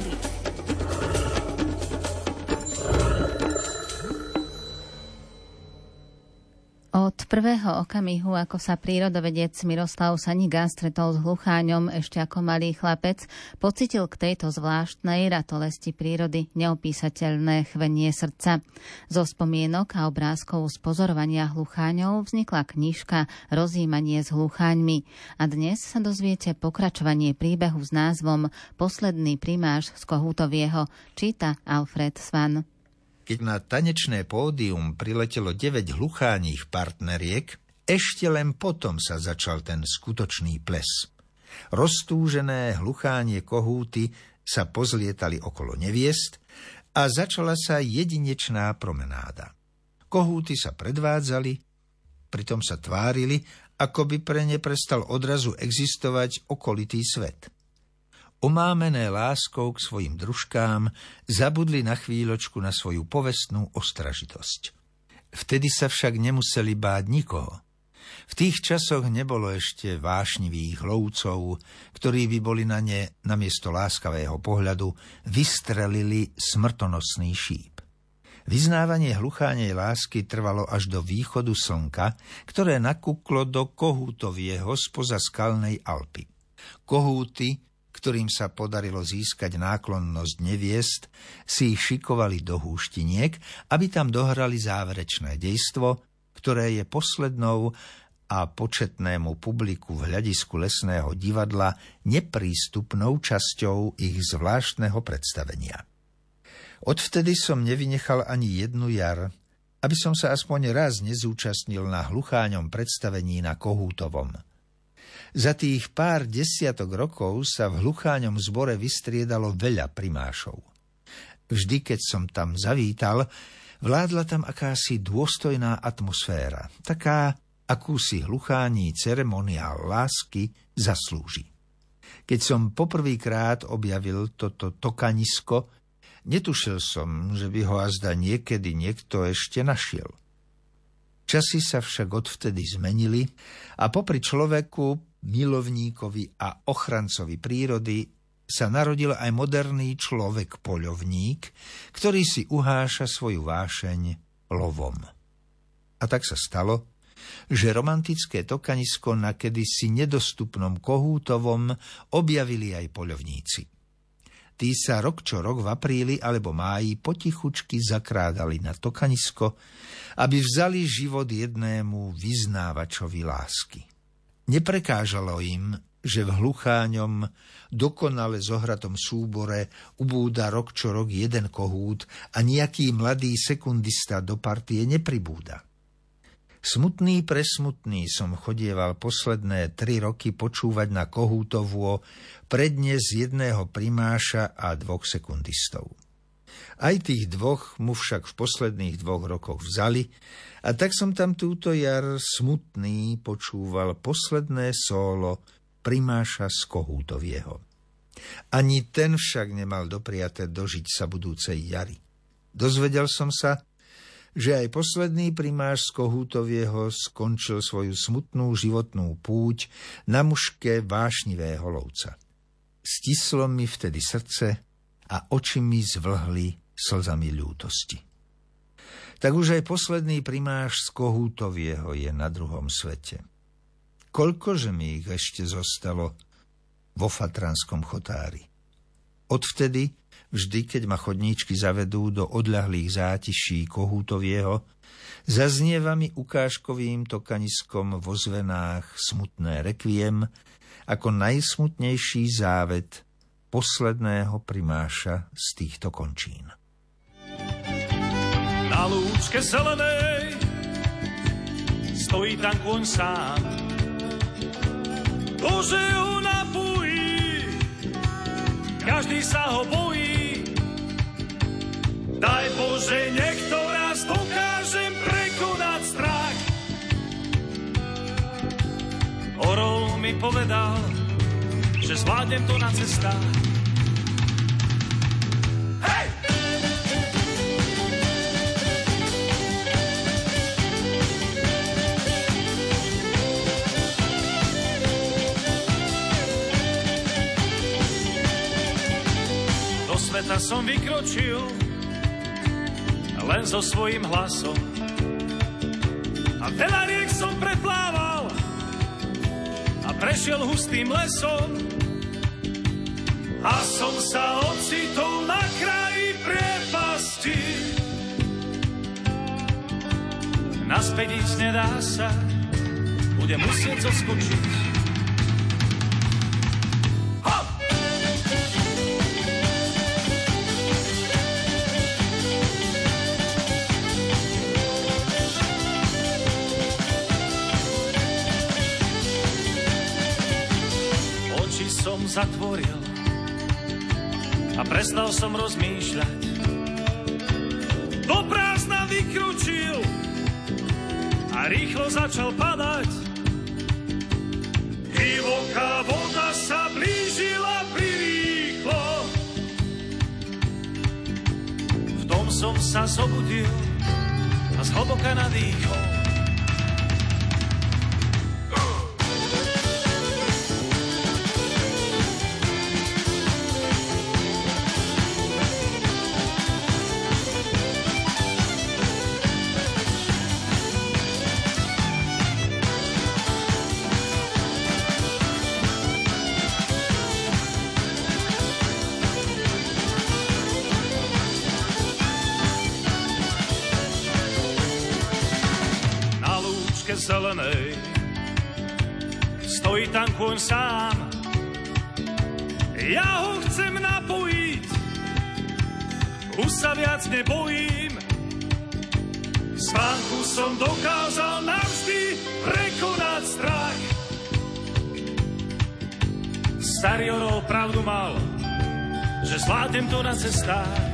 prírody. Od prvého okamihu, ako sa prírodovedec Miroslav Saniga stretol s hlucháňom ešte ako malý chlapec, pocitil k tejto zvláštnej ratolesti prírody neopísateľné chvenie srdca. Zo spomienok a obrázkov z pozorovania hlucháňov vznikla knižka Rozímanie s hlucháňmi. A dnes sa dozviete pokračovanie príbehu s názvom Posledný primáš z Kohútovieho, číta Alfred Svan. Keď na tanečné pódium priletelo 9 hlucháních partneriek, ešte len potom sa začal ten skutočný ples. Roztúžené hluchánie kohúty sa pozlietali okolo neviest a začala sa jedinečná promenáda. Kohúty sa predvádzali, pritom sa tvárili, ako by pre ne prestal odrazu existovať okolitý svet – omámené láskou k svojim družkám, zabudli na chvíľočku na svoju povestnú ostražitosť. Vtedy sa však nemuseli báť nikoho. V tých časoch nebolo ešte vášnivých lovcov, ktorí by boli na ne namiesto láskavého pohľadu vystrelili smrtonosný šíp. Vyznávanie hluchánej lásky trvalo až do východu slnka, ktoré nakúklo do Kohútovieho spoza skalnej Alpy. Kohúty ktorým sa podarilo získať náklonnosť neviest, si ich šikovali do húštiniek, aby tam dohrali záverečné dejstvo, ktoré je poslednou a početnému publiku v hľadisku lesného divadla neprístupnou časťou ich zvláštneho predstavenia. Odvtedy som nevynechal ani jednu jar, aby som sa aspoň raz nezúčastnil na hlucháňom predstavení na Kohútovom – za tých pár desiatok rokov sa v hlucháňom zbore vystriedalo veľa primášov. Vždy, keď som tam zavítal, vládla tam akási dôstojná atmosféra, taká, akú si hluchání ceremoniál lásky zaslúži. Keď som poprvýkrát objavil toto tokanisko, netušil som, že by ho azda niekedy niekto ešte našiel. Časy sa však odvtedy zmenili a popri človeku milovníkovi a ochrancovi prírody sa narodil aj moderný človek poľovník, ktorý si uháša svoju vášeň lovom. A tak sa stalo, že romantické tokanisko na kedysi nedostupnom Kohútovom objavili aj poľovníci. Tí sa rok čo rok v apríli alebo máji potichučky zakrádali na tokanisko, aby vzali život jednému vyznávačovi lásky. Neprekážalo im, že v hlucháňom, dokonale zohratom súbore ubúda rok čo rok jeden kohút a nejaký mladý sekundista do partie nepribúda. Smutný presmutný som chodieval posledné tri roky počúvať na Kohútovo prednes jedného primáša a dvoch sekundistov. Aj tých dvoch mu však v posledných dvoch rokoch vzali a tak som tam túto jar smutný počúval posledné sólo primáša z Kohútovieho. Ani ten však nemal dopriate dožiť sa budúcej jary. Dozvedel som sa, že aj posledný primáš z Kohútovieho skončil svoju smutnú životnú púť na muške vášnivého lovca. Stislo mi vtedy srdce a oči mi zvlhli slzami ľútosti. Tak už aj posledný primáš z Kohútovieho je na druhom svete. Koľkože mi ich ešte zostalo vo Fatranskom chotári. Odvtedy, vždy, keď ma chodníčky zavedú do odľahlých zátiší Kohútovieho, zaznieva mi ukážkovým tokaniskom vo zvenách smutné rekviem ako najsmutnejší závet posledného primáša z týchto končín. Na lúčke zelenej stojí tam kôň sám. Bože ho napojí, každý sa ho bojí. Daj Bože, niekto raz dokážem prekonať strach. Orol mi povedal, že zvládnem to na cestách. sveta som vykročil len so svojím hlasom. A veľa riek som preplával a prešiel hustým lesom a som sa ocitol na kraji priepasti. Naspäť ísť nedá sa, bude musieť zoskočiť zatvoril a prestal som rozmýšľať. Do prázdna vykručil a rýchlo začal padať. Divoká voda sa blížila prirýchlo. V tom som sa zobudil a zhlboka nadýchol. Zelenej. Stojí tam kôň sám, ja ho chcem napojiť, už sa viac nebojím. Spánku som dokázal navždy prekonať strach. Starý orol pravdu mal, že zvládnem to na cestách.